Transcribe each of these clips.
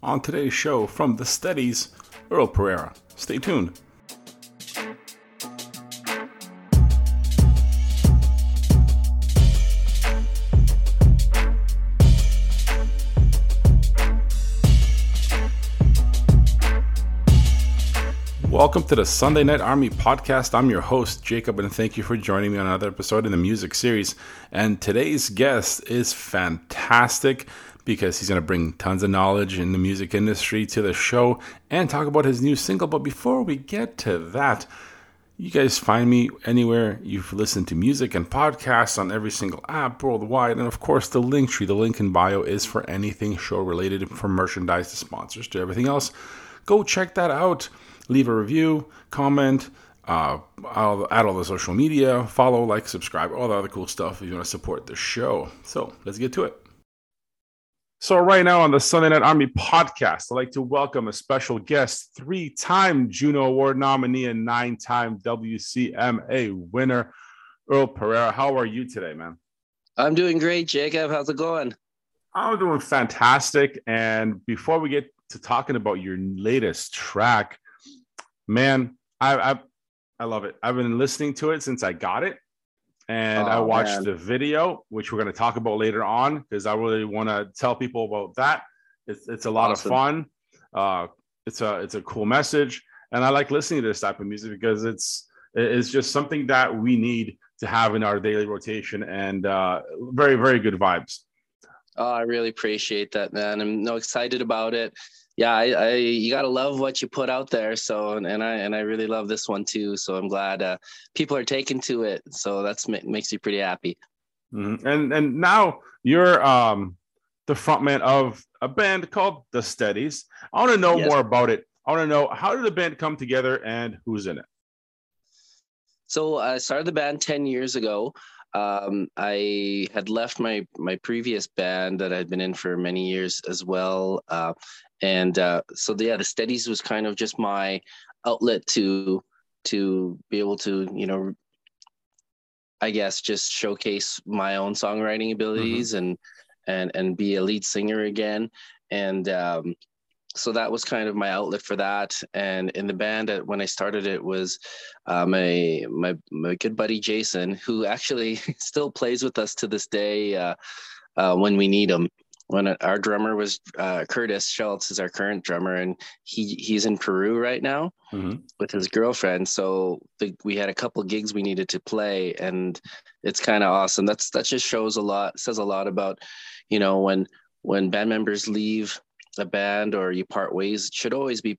On today's show from the Steadies, Earl Pereira. Stay tuned. Welcome to the Sunday Night Army podcast. I'm your host, Jacob, and thank you for joining me on another episode in the music series. And today's guest is fantastic because he's going to bring tons of knowledge in the music industry to the show and talk about his new single. But before we get to that, you guys find me anywhere you've listened to music and podcasts on every single app worldwide. And of course, the link tree, the link in bio is for anything show related, from merchandise to sponsors to everything else. Go check that out leave a review, comment, uh, I'll add all the social media, follow, like, subscribe, all the other cool stuff if you want to support the show. So let's get to it. So, right now on the Sunday Night Army podcast, I'd like to welcome a special guest, three time Juno Award nominee and nine time WCMA winner, Earl Pereira. How are you today, man? I'm doing great, Jacob. How's it going? I'm doing fantastic. And before we get to talking about your latest track, man, I, I I love it. I've been listening to it since I got it, and oh, I watched man. the video, which we're going to talk about later on because I really want to tell people about that. It's it's a lot awesome. of fun. Uh, it's a it's a cool message, and I like listening to this type of music because it's it's just something that we need to have in our daily rotation, and uh, very very good vibes. Oh, I really appreciate that, man. I'm no excited about it yeah, I, I, you gotta love what you put out there. So and, and I and I really love this one too. So I'm glad uh, people are taking to it. So that's makes me pretty happy. Mm-hmm. And and now you're um the frontman of a band called The Steadies. I want to know yes. more about it. I want to know how did the band come together and who's in it. So I started the band ten years ago. Um, I had left my my previous band that I'd been in for many years as well, uh, and uh, so yeah the steadies was kind of just my outlet to to be able to you know i guess just showcase my own songwriting abilities mm-hmm. and and and be a lead singer again and um, so that was kind of my outlet for that and in the band when i started it was uh, my my my good buddy jason who actually still plays with us to this day uh, uh, when we need him when our drummer was uh, Curtis Schultz is our current drummer, and he he's in Peru right now mm-hmm. with his girlfriend. So the, we had a couple gigs we needed to play, and it's kind of awesome. That's that just shows a lot, says a lot about, you know, when when band members leave a band or you part ways, it should always be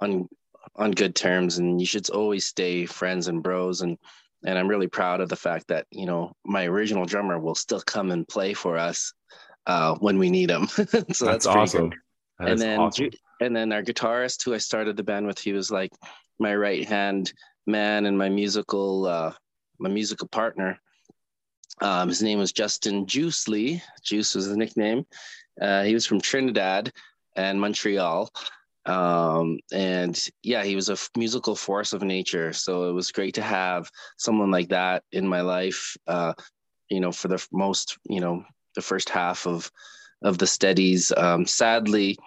on on good terms, and you should always stay friends and bros and. And I'm really proud of the fact that you know my original drummer will still come and play for us uh, when we need them. so that's, that's awesome. That and then awesome. and then our guitarist, who I started the band with, he was like my right hand man and my musical uh, my musical partner. Um, his name was Justin Juice Lee. Juice was his nickname. Uh, he was from Trinidad and Montreal. Um, and yeah, he was a f- musical force of nature. So it was great to have someone like that in my life. Uh, you know, for the most, you know, the first half of of the Steadies. Um, sadly,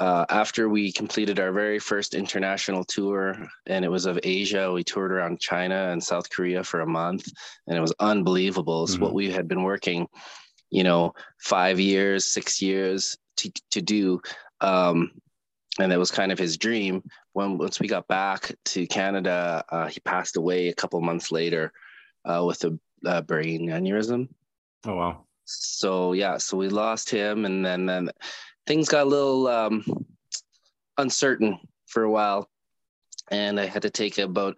uh, after we completed our very first international tour, and it was of Asia, we toured around China and South Korea for a month, and it was unbelievable. It's mm-hmm. what we had been working, you know, five years, six years to to do. Um, and that was kind of his dream. When once we got back to Canada, uh, he passed away a couple months later uh, with a, a brain aneurysm. Oh wow! so yeah, so we lost him, and then then things got a little um, uncertain for a while, and I had to take about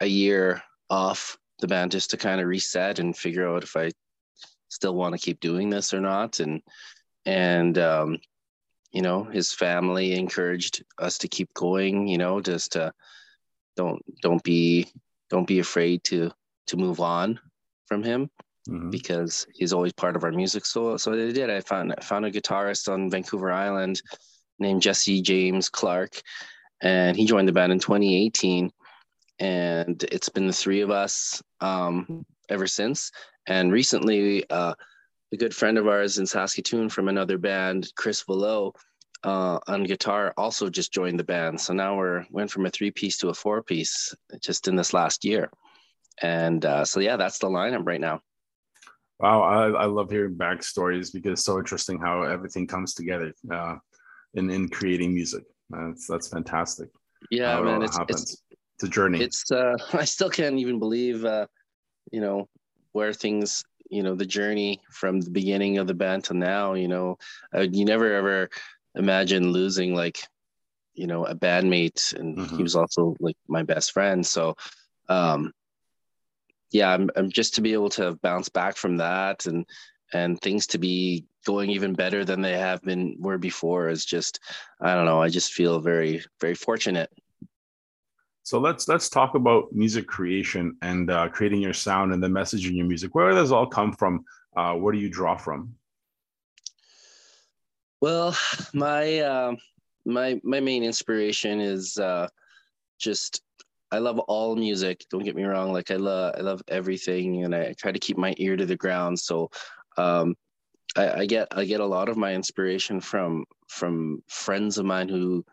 a year off the band just to kind of reset and figure out if I still want to keep doing this or not, and and um, you know his family encouraged us to keep going, you know, just to don't don't be don't be afraid to to move on from him mm-hmm. because he's always part of our music. So so they did. I found I found a guitarist on Vancouver Island named Jesse James Clark, and he joined the band in 2018. And it's been the three of us um, ever since. And recently, uh, a good friend of ours in Saskatoon from another band, Chris Velo, uh, on guitar also just joined the band. So now we're went from a three piece to a four piece just in this last year. And uh, so yeah, that's the lineup right now. Wow, I, I love hearing backstories because it's so interesting how everything comes together uh, in in creating music. That's that's fantastic. Yeah, man, it's, it's, it's a journey. It's uh, I still can't even believe uh, you know where things you know the journey from the beginning of the band to now. You know, I, you never ever imagine losing like you know a bandmate, and mm-hmm. he was also like my best friend. So um, yeah, I'm, I'm just to be able to bounce back from that and and things to be going even better than they have been were before is just I don't know. I just feel very very fortunate. So let's let's talk about music creation and uh, creating your sound and the message in your music. Where does all come from? Uh, where do you draw from? Well, my uh, my my main inspiration is uh, just I love all music. Don't get me wrong. Like I love I love everything, and I try to keep my ear to the ground. So um, I, I, get I get a lot of my inspiration from from friends of mine who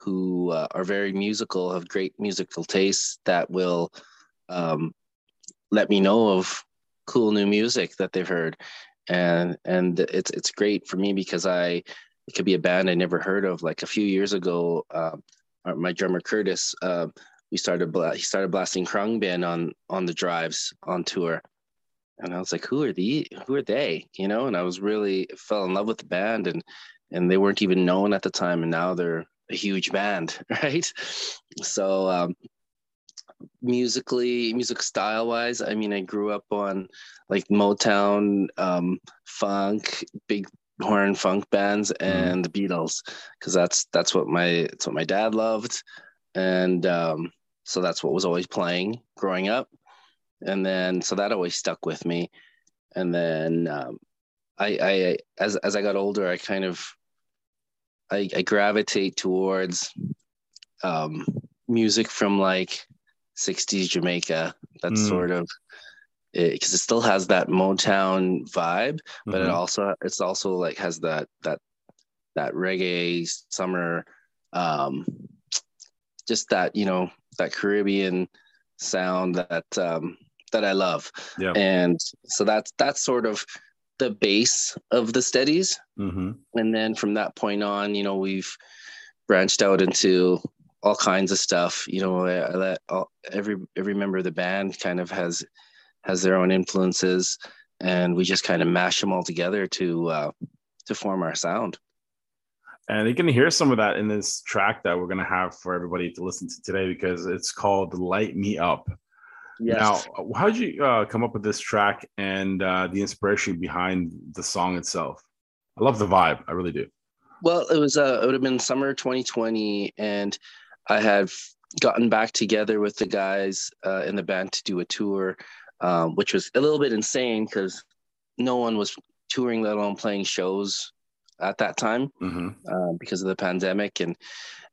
who uh, are very musical, have great musical tastes that will um, let me know of cool new music that they've heard, and and it's it's great for me because I it could be a band I never heard of. Like a few years ago, uh, my drummer Curtis. Uh, we started bla- he started blasting Khruangbin on on the drives on tour and I was like who are the who are they you know and I was really fell in love with the band and and they weren't even known at the time and now they're a huge band right? So um, musically music style wise I mean I grew up on like Motown um, funk big horn funk bands mm-hmm. and the Beatles because that's that's what my that's what my dad loved. And um, so that's what was always playing growing up. And then so that always stuck with me. And then um, I, I as as I got older I kind of I, I gravitate towards um, music from like 60s Jamaica that's mm. sort of because it, it, still has that Motown vibe but mm-hmm. it also it's also like has that that that reggae summer um just that you know that Caribbean sound that um, that I love. Yeah. And so that's that's sort of the base of the Steadies. Mm-hmm. And then from that point on, you know, we've branched out into all kinds of stuff. You know, I, I let all, every every member of the band kind of has has their own influences, and we just kind of mash them all together to uh, to form our sound. And you can hear some of that in this track that we're going to have for everybody to listen to today because it's called Light Me Up. Yes. Now, how did you uh, come up with this track and uh, the inspiration behind the song itself? I love the vibe. I really do. Well, it was uh, it would have been summer 2020, and I had gotten back together with the guys uh, in the band to do a tour, um, which was a little bit insane because no one was touring, let alone playing shows at that time mm-hmm. uh, because of the pandemic and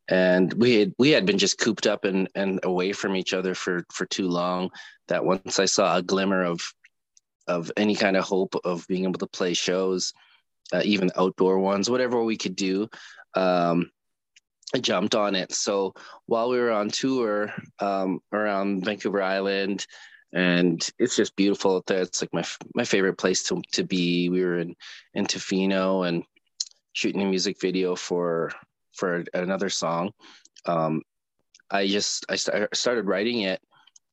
and we had we had been just cooped up and and away from each other for for too long that once I saw a glimmer of of any kind of hope of being able to play shows, uh, even outdoor ones, whatever we could do, um, I jumped on it. So while we were on tour um, around Vancouver Island, and it's just beautiful out there. It's like my my favorite place to to be. We were in in Tofino and shooting a music video for for another song. Um, I just I st- started writing it,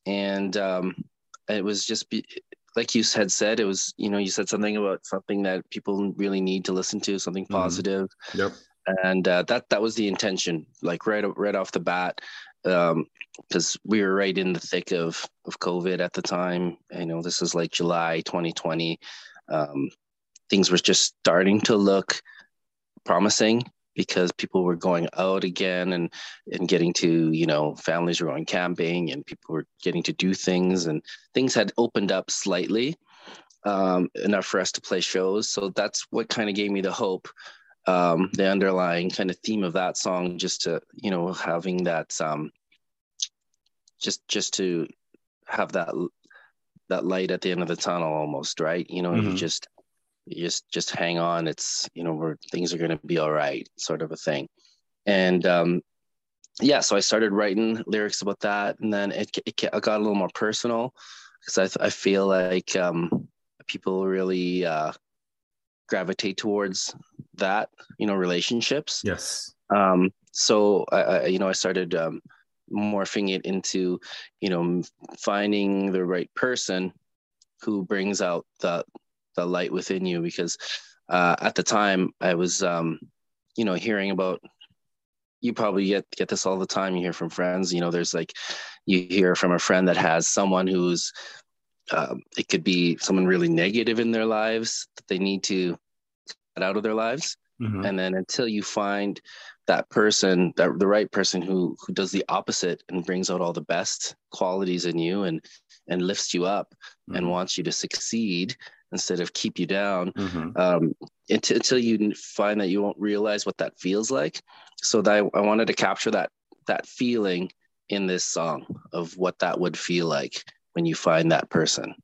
and um, it was just be- like you had said. It was you know you said something about something that people really need to listen to, something mm-hmm. positive. Yep. And uh, that that was the intention, like right right off the bat, because um, we were right in the thick of of COVID at the time. You know, this is like July 2020. Um, things were just starting to look promising because people were going out again and and getting to you know families were going camping and people were getting to do things and things had opened up slightly um, enough for us to play shows so that's what kind of gave me the hope um, the underlying kind of theme of that song just to you know having that um, just just to have that that light at the end of the tunnel almost right you know mm-hmm. you just just just hang on. It's you know where things are going to be all right, sort of a thing. And um, yeah, so I started writing lyrics about that, and then it it got a little more personal because I I feel like um, people really uh, gravitate towards that, you know, relationships. Yes. Um, so I, I you know I started um, morphing it into you know finding the right person who brings out the the light within you because uh, at the time I was um, you know hearing about you probably get get this all the time you hear from friends you know there's like you hear from a friend that has someone who's um, it could be someone really negative in their lives that they need to cut out of their lives mm-hmm. and then until you find that person that the right person who who does the opposite and brings out all the best qualities in you and and lifts you up mm-hmm. and wants you to succeed instead of keep you down mm-hmm. um, until, until you find that you won't realize what that feels like. So that I, I wanted to capture that that feeling in this song of what that would feel like when you find that person.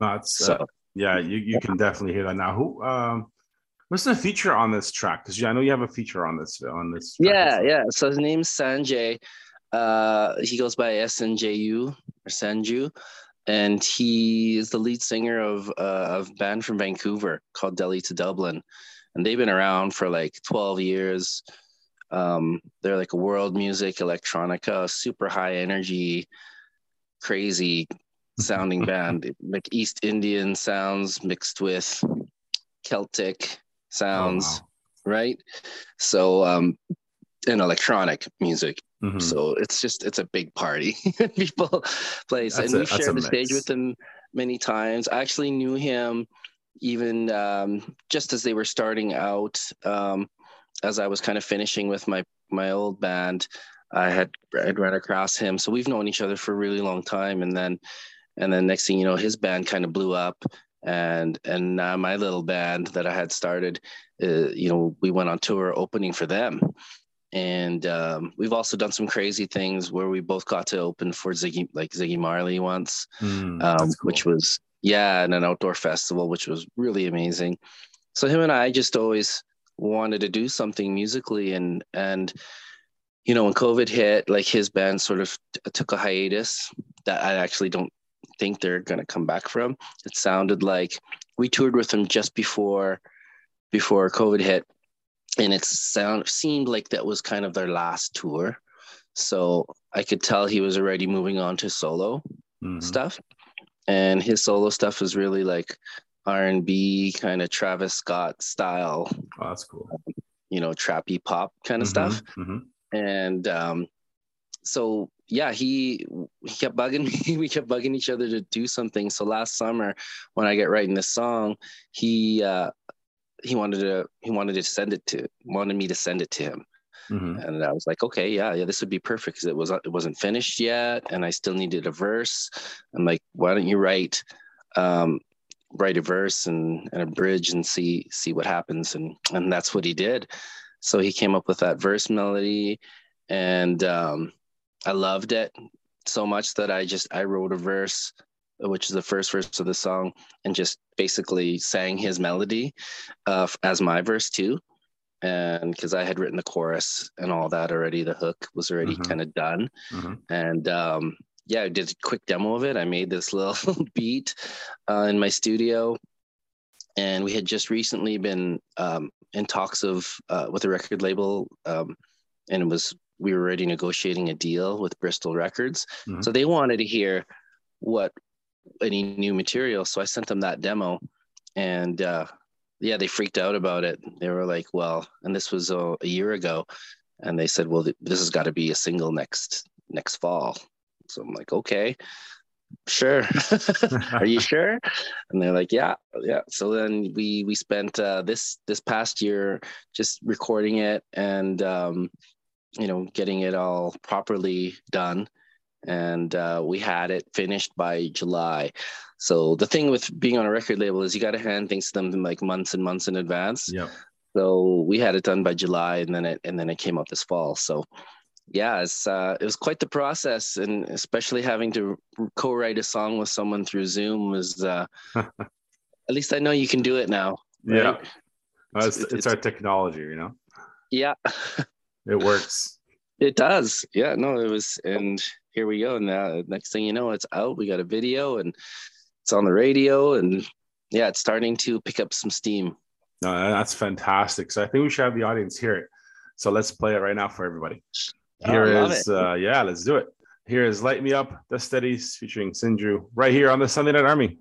That's so uh, yeah you, you can definitely hear that. Now who um what's the feature on this track? Because i know you have a feature on this on this yeah yeah. So his name's sanjay. Uh he goes by snju or sanju and he is the lead singer of uh, of band from Vancouver called Delhi 2 Dublin, and they've been around for like 12 years. Um, they're like a world music electronica, super high energy, crazy sounding band, like East Indian sounds mixed with Celtic sounds, oh, wow. right? So, um, and electronic music. Mm-hmm. So it's just it's a big party. People play, and we shared the stage with him many times. I actually knew him even um, just as they were starting out. Um, as I was kind of finishing with my my old band, I had I'd run across him. So we've known each other for a really long time. And then and then next thing you know, his band kind of blew up. And and now my little band that I had started, uh, you know, we went on tour opening for them and um, we've also done some crazy things where we both got to open for Ziggy, like Ziggy Marley once, mm, um, cool. which was yeah, in an outdoor festival, which was really amazing. So him and I just always wanted to do something musically, and and you know when COVID hit, like his band sort of t- took a hiatus that I actually don't think they're gonna come back from. It sounded like we toured with them just before before COVID hit and it sound seemed like that was kind of their last tour so i could tell he was already moving on to solo mm-hmm. stuff and his solo stuff is really like r&b kind of travis scott style oh, that's cool you know trappy pop kind of mm-hmm. stuff mm-hmm. and um, so yeah he he kept bugging me we kept bugging each other to do something so last summer when i get writing this song he uh, he wanted to he wanted to send it to wanted me to send it to him. Mm-hmm. and i was like okay yeah yeah this would be perfect because it was it wasn't finished yet and i still needed a verse. I'm like why don't you write um, write a verse and, and a bridge and see see what happens? And and that's what he did. So he came up with that verse melody and um, i loved it so much that i just i wrote a verse which is the first verse of the song, and just basically sang his melody uh, as my verse too. And because I had written the chorus and all that already, the hook was already mm-hmm. kind of done. Mm-hmm. And um, yeah, I did a quick demo of it. I made this little beat uh, in my studio. And we had just recently been um, in talks of uh, with a record label, um, and it was we were already negotiating a deal with Bristol Records. Mm-hmm. So they wanted to hear what any new material. So I sent them that demo, and uh, yeah, they freaked out about it. They were like, "Well," and this was uh, a year ago, and they said, "Well, th- this has got to be a single next next fall." So I'm like, "Okay." Sure. Are you sure? And they're like, yeah, yeah. So then we we spent uh, this this past year just recording it and um, you know getting it all properly done and uh, we had it finished by July. So the thing with being on a record label is you got to hand things to them like months and months in advance. Yeah. So we had it done by July, and then it and then it came out this fall. So yeah, it's uh, it was quite the process, and especially having to co-write a song with someone through Zoom was uh, At least I know you can do it now. Yeah. right? Uh, it's, It's- it's, our technology, you know. Yeah. It works. It does. Yeah, no, it was, and here we go. And Now, next thing you know, it's out. We got a video and it's on the radio, and yeah, it's starting to pick up some steam. No, that's fantastic. So I think we should have the audience hear it. So let's play it right now for everybody. Oh, Here love is, uh, yeah, let's do it. Here is Light Me Up, The Steadies featuring Sinju right here on the Sunday Night Army.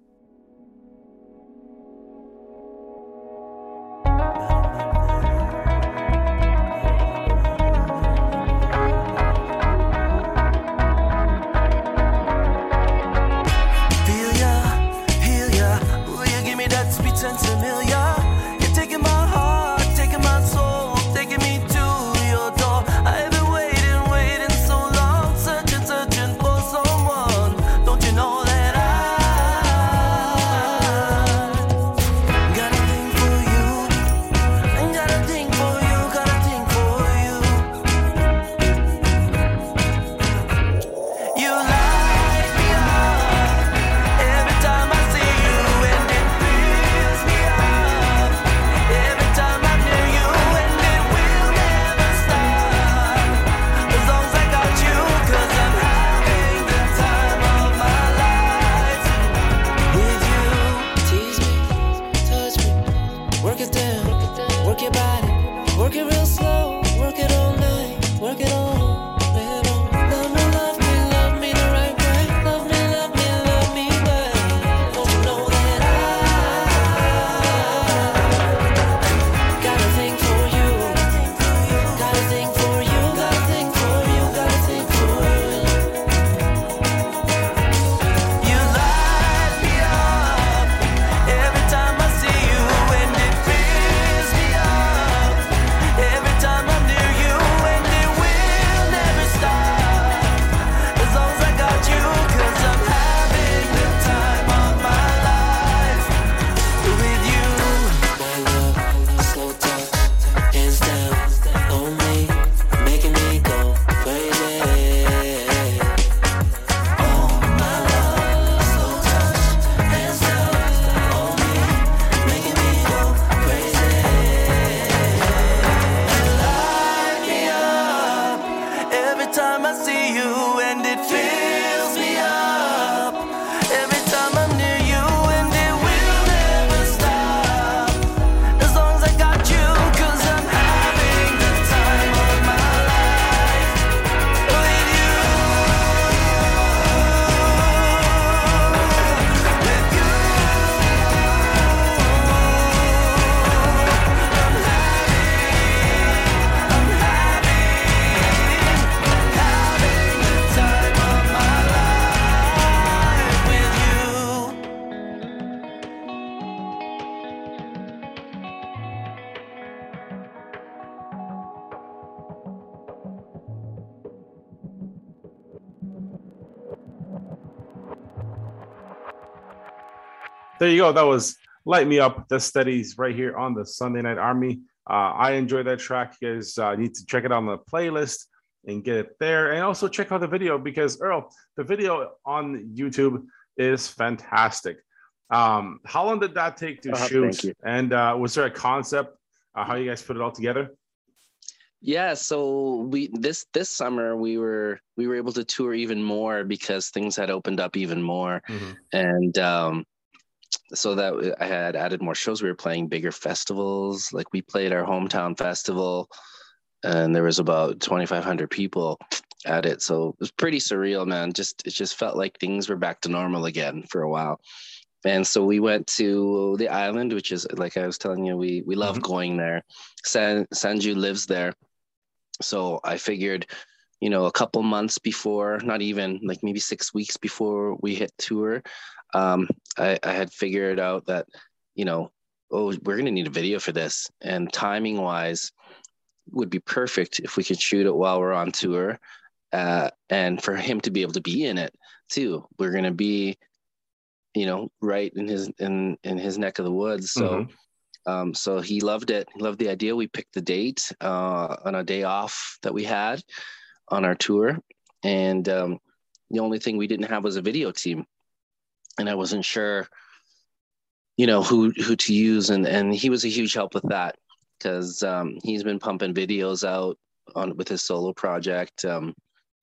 There you go. That was Light Me Up, The Steadies right here on the Sunday Night Army. Uh, I enjoyed that track. You guys uh, need to check it on the playlist and get it there. And also check out the video because, Earl, the video on YouTube is fantastic. Um, how long did that take to Uh, thank shoot? you. And uh, was there a concept uh, how you guys put it all together? Yeah, so we this this summer we were we were able to tour even more because things had opened up even more, and um, so that I had added more shows. We were playing bigger festivals, like we played our hometown festival, and there was about twenty five hundred people at it. So it was pretty surreal, man. Just it just felt like things were back to normal again for a while. And so we went to the island, which is like I was telling you, we we love Mhm. going there. San Sanju lives there. So I figured, you know, a couple months before, not even like maybe six weeks before we hit tour, um, I, I had figured out that, you know, oh, we're gonna need a video for this, and timing wise, would be perfect if we could shoot it while we're on tour, uh, and for him to be able to be in it too. We're gonna be, you know, right in his in in his neck of the woods. So. Mhm. Um, so he loved it. He loved the idea. We picked the date uh, on a day off that we had on our tour, and um, the only thing we didn't have was a video team, and I wasn't sure you know who who to use and and he was a huge help with that because um, he's been pumping videos out on with his solo project um,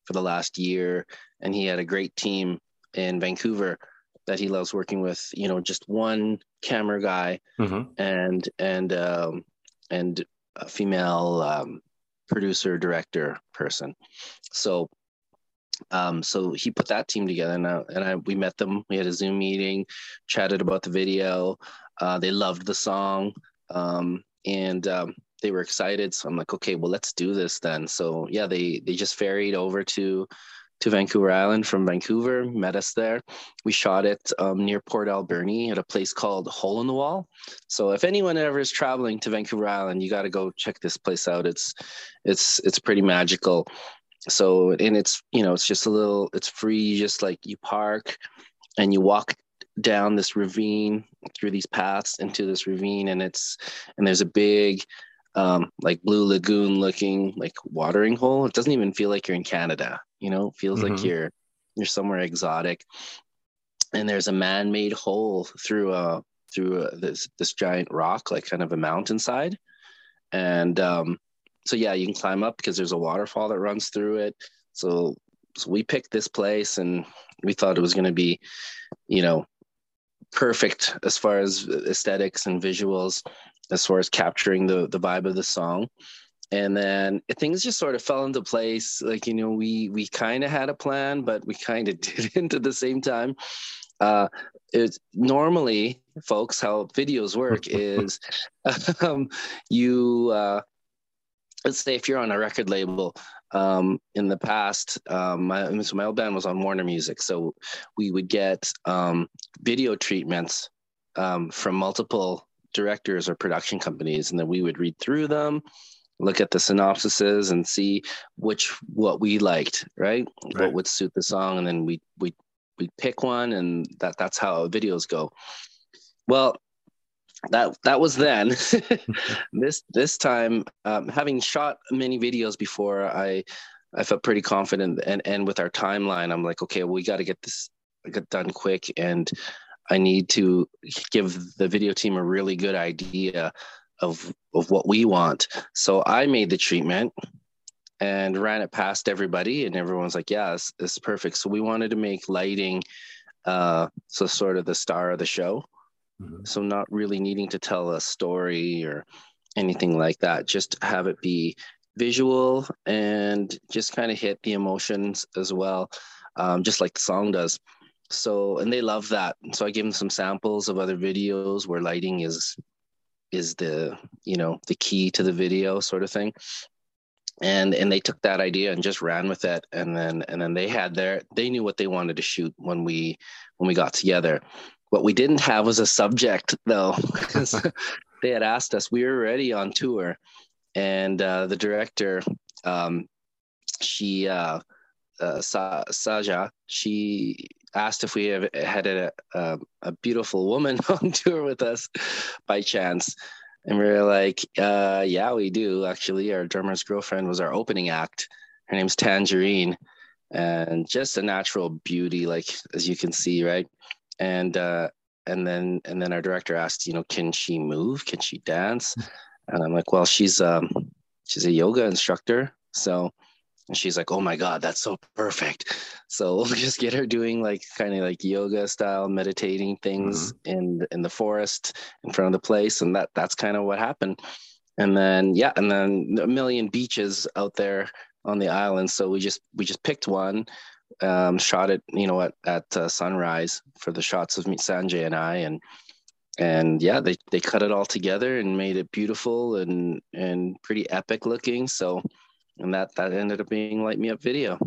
for the last year and he had a great team in vancouver that he loves working with you know just one camera guy Mhm. and and um, and a female um, producer director person. So um, so he put that team together and, I, and I, we met them. We had a zoom meeting chatted about the video. Uh, they loved the song um, and um, they were excited. So i'm like okay well let's do this then. So yeah they they just ferried over to to vancouver island from vancouver met us there. We shot it um, near port alberni at a place called hole in the wall. So if anyone ever is traveling to vancouver island you got to go check this place out. It's it's it's pretty magical. So and it's you know it's just a little it's free you just like you park and you walk down this ravine through these paths into this ravine and it's and there's a big um like blue lagoon looking like watering hole. It doesn't even feel like you're in canada you know? It feels like Mhm. you're you're somewhere exotic. And there's a man-made hole through a through a, this this giant rock like kind of a mountainside. And um so yeah you can climb up because there's a waterfall that runs through it. So so we picked this place and we thought it was going to be you know perfect as far as aesthetics and visuals as far as capturing the the vibe of the song. And then things just sort of fell into place. Like you know we we kind of had a plan but we kind of didn't at the same time. Uh it's normally folks how videos work is um you uh let's say if you're on a record label um in the past um my, so my old band was on warner music so we would get um video treatments um from multiple directors or production companies and then we would read through them look at the synopsises and see which what we liked right, Right. what would suit the song and then we we we pick one and that that's how videos go. Well that that was then. This this time um, having shot many videos before i i felt pretty confident and and with our timeline i'm like okay well, we got to get this get done quick and i need to give the video team a really good idea of of what we want. So i made the treatment and ran it past everybody and everyone's like yeah this, this is perfect. So we wanted to make lighting uh so sort of the star of the show. Mhm. so not really needing to tell a story or anything like that just have it be visual and just kind of hit the emotions as well um, just like the song does so and they love that. So i gave them some samples of other videos where lighting is is the you know the key to the video sort of thing. And and they took that idea and just ran with it. And then and then they had their they knew what they wanted to shoot when we when we got together. What we didn't have was a subject though. Because they had asked us we were already on tour. And uh, the director um, she uh, uh, Sa- saja she asked if we have, had a, a, a beautiful woman on tour with us by chance. And we were like uh, yeah we do. Actually our drummer's girlfriend was our opening act. Her name's tangerine. And just a natural beauty like as you can see right? And uh and then and then our director asked you know can she move? Can she dance? And i'm like well she's um she's a yoga instructor. So and she's like oh my god that's so perfect so we'll just get her doing like kind of like yoga style meditating things in in the forest in front of the place and that that's kind of what happened and then yeah and then a million beaches out there on the island so we just we just picked one um, shot it, you know, at at uh, sunrise for the shots of me, Sanjay and I, and and yeah, they they cut it all together and made it beautiful and and pretty epic looking. So, and that that ended up being Light Me Up video.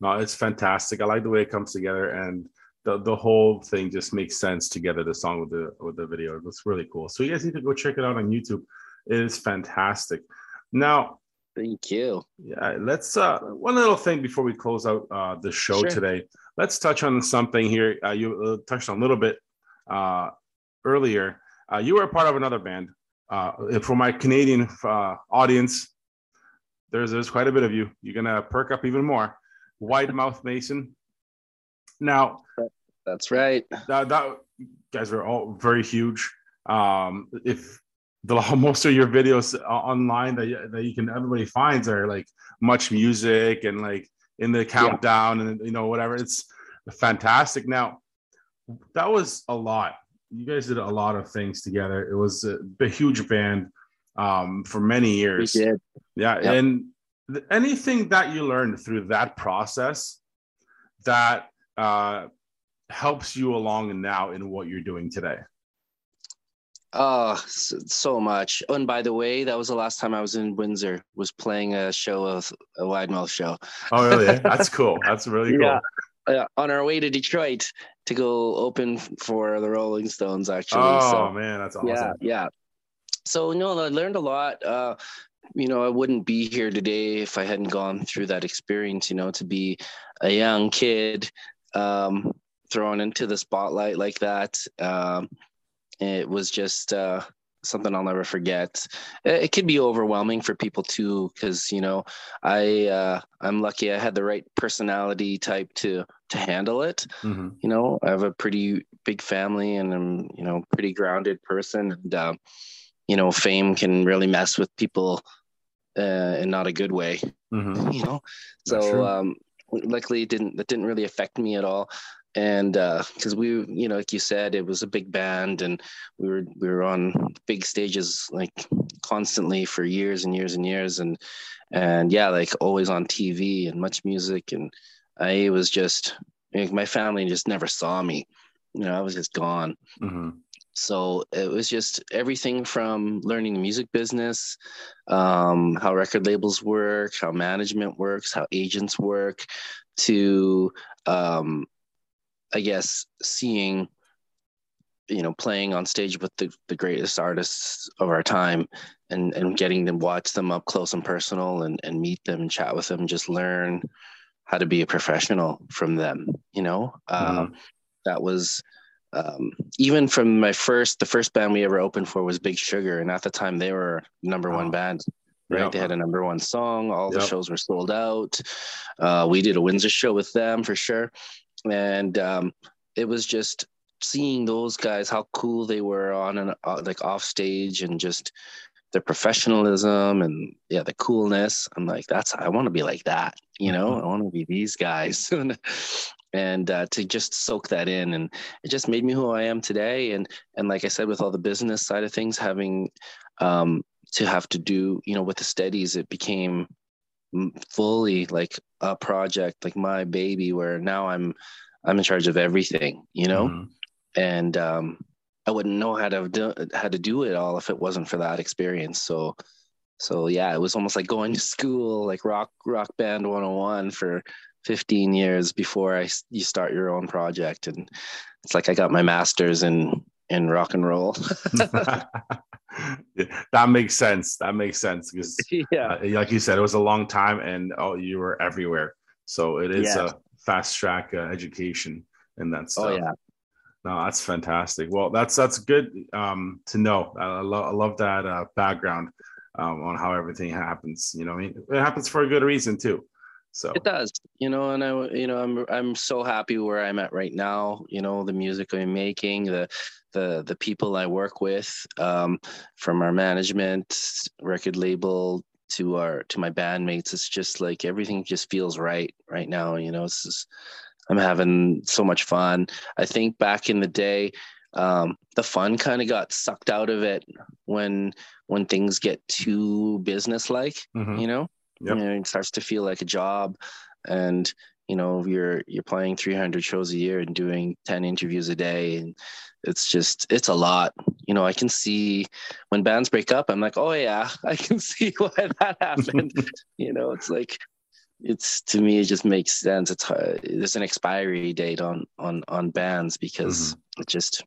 No, it's fantastic. I like the way it comes together, and the the whole thing just makes sense together. The song with the with the video, it looks really cool. So you guys need to go check it out on YouTube. It is fantastic. Now, Thank you. yeah, let's uh one little thing before we close out uh the show Sure. today. Let's touch on something here. Uh, you uh, touched on a little bit uh earlier. Uh, you were a part of another band. Uh, for my Canadian uh, audience, there's there's quite a bit of you. You're gonna perk up even more. Wide Mouth Mason. Now That's right. that, that guys are all very huge. Um, if the most of your videos online that you, that you can everybody finds are like MuchMusic and like in the countdown and you know whatever. It's fantastic. Now that was a lot. You guys did a lot of things together. It was a, a huge band um, for many years. Yeah, Yep. and th- anything that you learned through that process that uh, helps you along now in what you're doing today. Oh, so much. Oh, and by the way, that was the last time I was in Windsor. Was playing a show of a wide mouth show. Oh, really? That's cool. That's really cool. Yeah. Uh, on our way to Detroit to go open for the Rolling Stones. Actually, Oh so man, that's awesome. yeah, yeah. So no, I learned a lot. Uh, you know, I wouldn't be here today if I hadn't gone through that experience. You know, to be a young kid um, thrown into the spotlight like that. Um, it was just uh, something I'll never forget. It, it can be overwhelming for people too, because you know, I uh, I'm lucky I had the right personality type to to handle it Mhm. you know i have a pretty big family and i'm you know pretty grounded person and uh, you know fame can really mess with people uh, in not a good way Mhm. you know? So um luckily it didn't that didn't really affect me at all. And uh because we you know like you said it was a big band and we were we were on big stages like constantly for years and years and years. And and yeah like always on tv and MuchMusic. And i was just like, my family just never saw me. You know i was just gone. Mhm. So it was just everything from learning the music business um, how record labels work how management works how agents work to um, i guess seeing you know playing on stage with the, the greatest artists of our time and and getting to watch them up close and personal and, and meet them and chat with them just learn how to be a professional from them you know? Um, that was um, even from my first the first band we ever opened for was big sugar and at the time they were number one band right Yep. they had a number one song all the Yep. shows were sold out uh, we did a windsor show with them for sure and um, it was just seeing those guys how cool they were on and uh, like off stage and just their professionalism and yeah the coolness. I'm like that's i want to be like that you know? Mhm. i want to be these guys. And uh, to just soak that in and it just made me who i am today. And and like i said with all the business side of things having um to have to do you know with the steadies it became fully like a project like my baby where now i'm i'm in charge of everything you know? Mhm. and um, I wouldn't know how to do how to do it all if it wasn't for that experience. So, so yeah, it was almost like going to school, like rock rock band 101 for 15 years before I you start your own project, and it's like I got my master's in in rock and roll. Yeah, that makes sense. That makes sense because, yeah, uh, like you said, it was a long time, and oh, you were everywhere. So it is Yes. a fast track uh, education and that stuff. oh yeah, No, that's fantastic. Well, that's that's good um, to know. I, I, lo- I love that uh, background um, on how everything happens. You know, I mean, it happens for a good reason too. So it does. You know, and I you know I'm I'm so happy where I'm at right now. You know, the music I'm making, the the the people I work with, um, from our management, record label to our to my bandmates. It's just like everything just feels right right now. You know, it's just, I'm having so much fun. I think back in the day, um, the fun kind of got sucked out of it when when things get too business like. mhm. You know, Yep. you know, it starts to feel like a job, and you know you're you're playing 300 shows a year and doing 10 interviews a day and it's just it's a lot you know i can see when bands break up i'm like oh yeah i can see why that happened you know it's like it's to me it just makes sense. It's there's an expiry date on on on bands because it just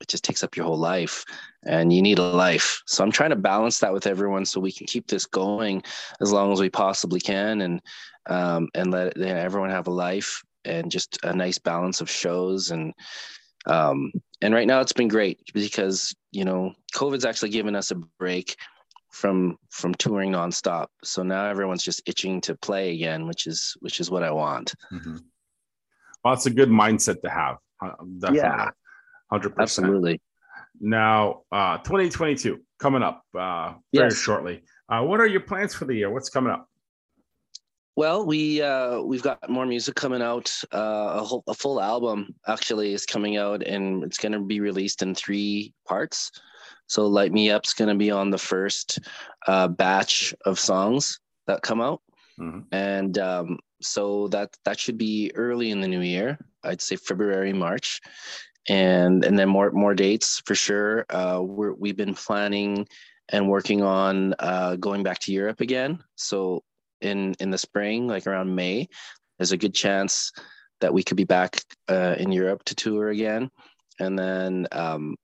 it just takes up your whole life and you need a life. So i'm trying to balance that with everyone so we can keep this going as long as we possibly can and um, and let yeah, everyone have a life and just a nice balance of shows and um, and right now it's been great because you know covid's actually given us a break from from touring nonstop so now everyone's just itching to play again which is which is what i want Mhm. Well, it's a good mindset to have. Definitely. Yeah. hundred percent. Absolutely. Now, uh, 2022 coming up uh, very Yes. shortly. Uh, what are your plans for the year? What's coming up? Well, we uh, we've got more music coming out. Uh, a whole a full album actually is coming out, and it's going to be released in three parts. So, "Light Me Up's going to be on the first uh, batch of songs that come out, Mhm. and um, so that that should be early in the new year. I'd say February, March, and and then more more dates for sure. Uh, we're we've been planning and working on uh, going back to Europe again. So in in the spring, like around May, there's a good chance that we could be back uh, in Europe to tour again. And then, um,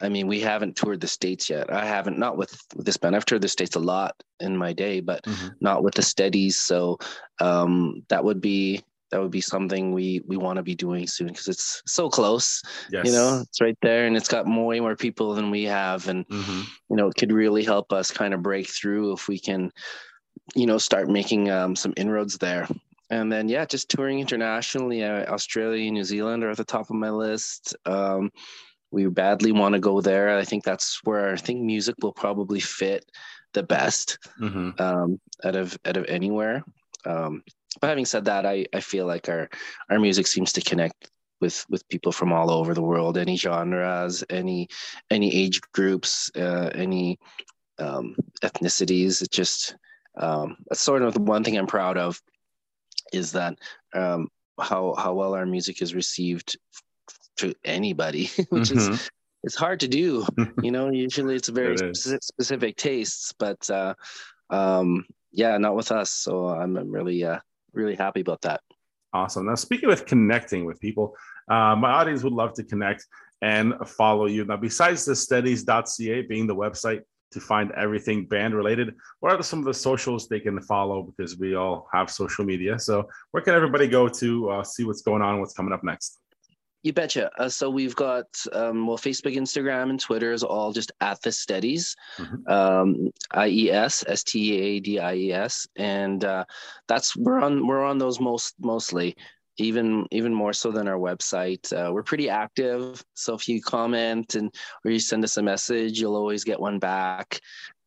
I mean, we haven't toured the states yet. I haven't, not with, with this band. I've toured the states a lot in my day, but Mhm. not with the steadies. So um, that would be that would be something we we want to be doing soon because it's so close. Yes. You know, it's right there, and it's got more, way more people than we have, and Mhm. you know, it could really help us kind of break through if we can, you know, start making um, some inroads there. And then, yeah, just touring internationally. Uh, Australia and New Zealand are at the top of my list. Um, we badly want to go there. I think that's where I think music will probably fit the best Mhm. um, out of out of anywhere. Um, but having said that, I, I feel like our our music seems to connect with with people from all over the world, any genres, any any age groups, uh, any um, ethnicities. It just um, that's sort of the one thing I'm proud of is that um, how how well our music is received to anybody, which is Mhm. it's hard to do. you know, usually it's a very It is. speci- specific tastes, but uh, um, yeah, not with us. So I'm, I'm really uh, really happy about that. Awesome. Now, speaking with connecting with people, uh, my audience would love to connect and follow you. Now, besides the steadies.ca being the website to find everything band related, what are some of the socials they can follow? Because we all have social media. So, where can everybody go to uh, see what's going on, what's coming up next? You betcha. Uh, so we've got um, well, Facebook, Instagram, and Twitter is all just at the Steadies, Mhm. um, I E S S T A D I E S, and uh, that's we're on we're on those most mostly, even even more so than our website. Uh, we're pretty active, so if you comment and or you send us a message, you'll always get one back.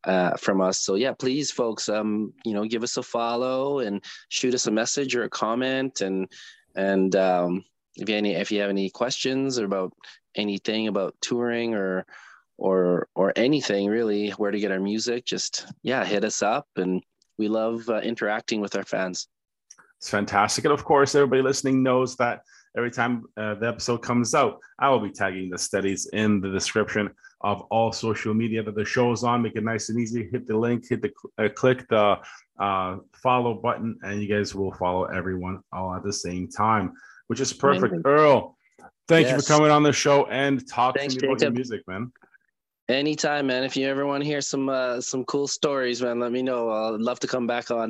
Uh, from us, so yeah, please, folks, um, you know, give us a follow and shoot us a message or a comment, and and um, if you any if you have any questions about anything about touring or or or anything really where to get our music just yeah hit us up and we love uh, interacting with our fans It's fantastic. And of course, everybody listening knows that every time uh, the episode comes out, I will be tagging the Steadies in the description of all social media that the show is on. Make it nice and easy. Hit the link, hit the uh, click the uh, follow button, and you guys will follow everyone all at the same time, which is perfect. Amazing. Earl, thank you for coming on the show and talking Thanks, to me about your music, man. anytime man if you ever want to hear some uh, some cool stories man let me know i'd love to come back on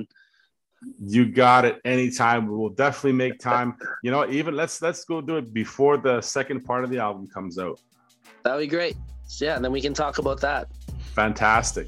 You got it anytime. We will definitely make time. You know, even let's let's go do it before the second part of the album comes out. that would be great yeah then we can talk about that Fantastic.